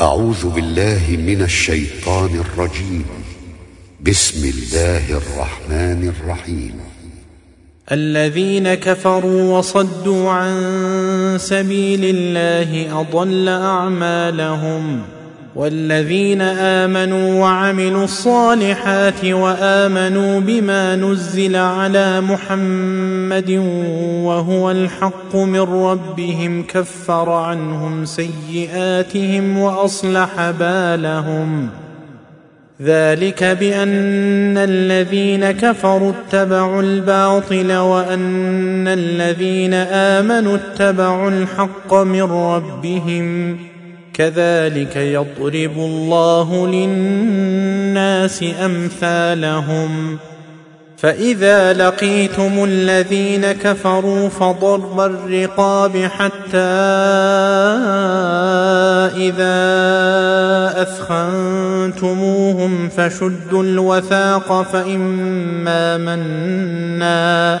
أعوذ بالله من الشيطان الرجيم. بسم الله الرحمن الرحيم. الذين كفروا وصدوا عن سبيل الله أضل أعمالهم. والذين آمنوا وعملوا الصالحات وآمنوا بما نزل على محمد وهو الحق من ربهم كفر عنهم سيئاتهم وأصلح بالهم. ذلك بأن الذين كفروا اتبعوا الباطل وأن الذين آمنوا اتبعوا الحق من ربهم. كذلك يضرب الله للناس أمثالهم. فإذا لقيتم الذين كفروا فضرب الرقاب حتى إذا أثخنتموهم فشدوا الوثاق فإما منا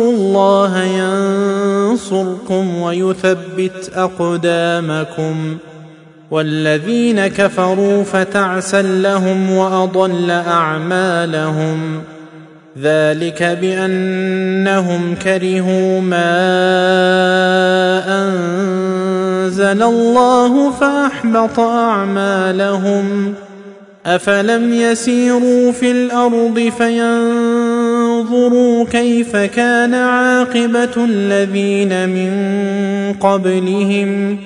الله ينصركم ويثبت أقدامكم والذين كفروا فتعسا لهم وأضل أعمالهم ذلك بأنهم كرهوا ما أنزل الله فأحبط أعمالهم أفلم يسيروا في الأرض فينظروا كيف كان عاقبه الذين من قبلهم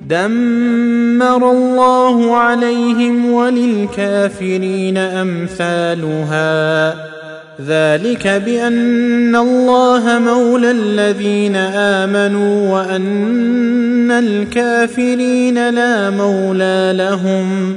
دمر الله عليهم وللكافرين امثالها ذلك بان الله مولى الذين امنوا وان الكافرين لا مولى لهم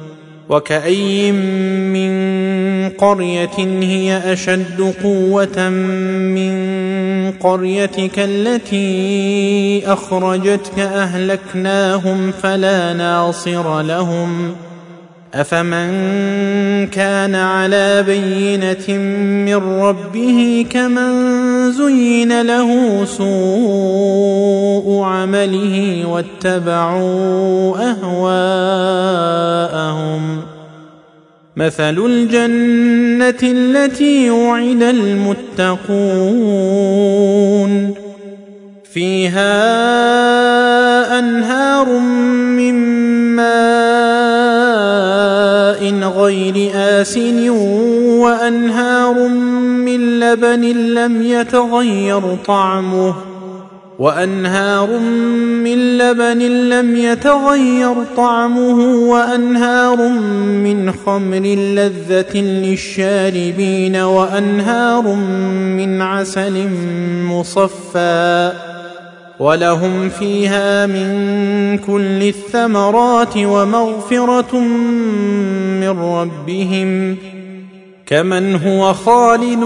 وكأي من قرية هي أشد قوة من قريتك التي أخرجتك أهلكناهم فلا ناصر لهم أفمن كان على بينة من ربه كمن زين له سوء عمله واتبعوا أهواءهم مثل الجنة التي وعد المتقون فيها أنهار من ماء غير آسن وأنهار من لبن لم يتغير طعمه وأنهار من لبن لم يتغير طعمه وأنهار من خمر لذة للشاربين وأنهار من عسل مصفى ولهم فيها من كل الثمرات ومغفرة من ربهم كمن هو خالد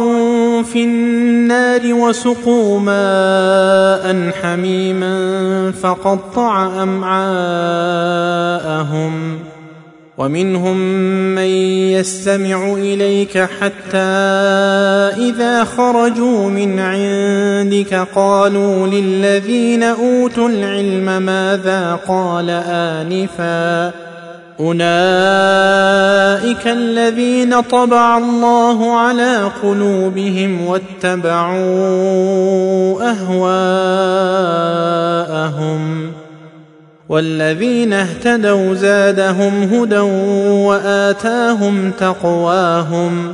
في النار وسقوا ماء حميما فقطع أمعاءهم ومنهم من يستمع إليك حتى إذا خرجوا من عندك قالوا للذين أوتوا العلم ماذا قال آنفا أولئك الذين طبع الله على قلوبهم واتبعوا أهواءهم والذين اهتدوا زادهم هدى وآتاهم تقواهم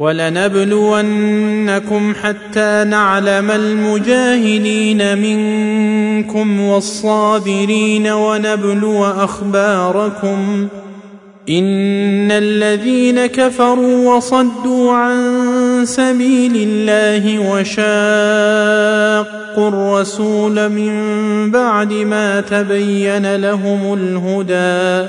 ولنبلونكم حتى نعلم المجاهدين منكم والصابرين ونبلو أخباركم إن الذين كفروا وصدوا عن سبيل الله وشاقوا الرسول من بعد ما تبين لهم الهدى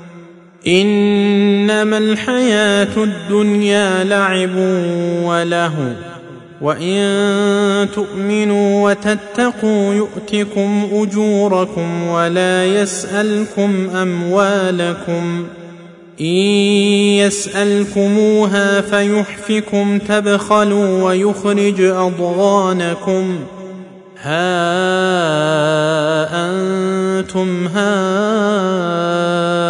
إنما الحياة الدنيا لعب وله وإن تؤمنوا وتتقوا يؤتكم أجوركم ولا يسألكم أموالكم إن يسألكموها فيحفكم تبخلوا ويخرج أضغانكم ها أنتم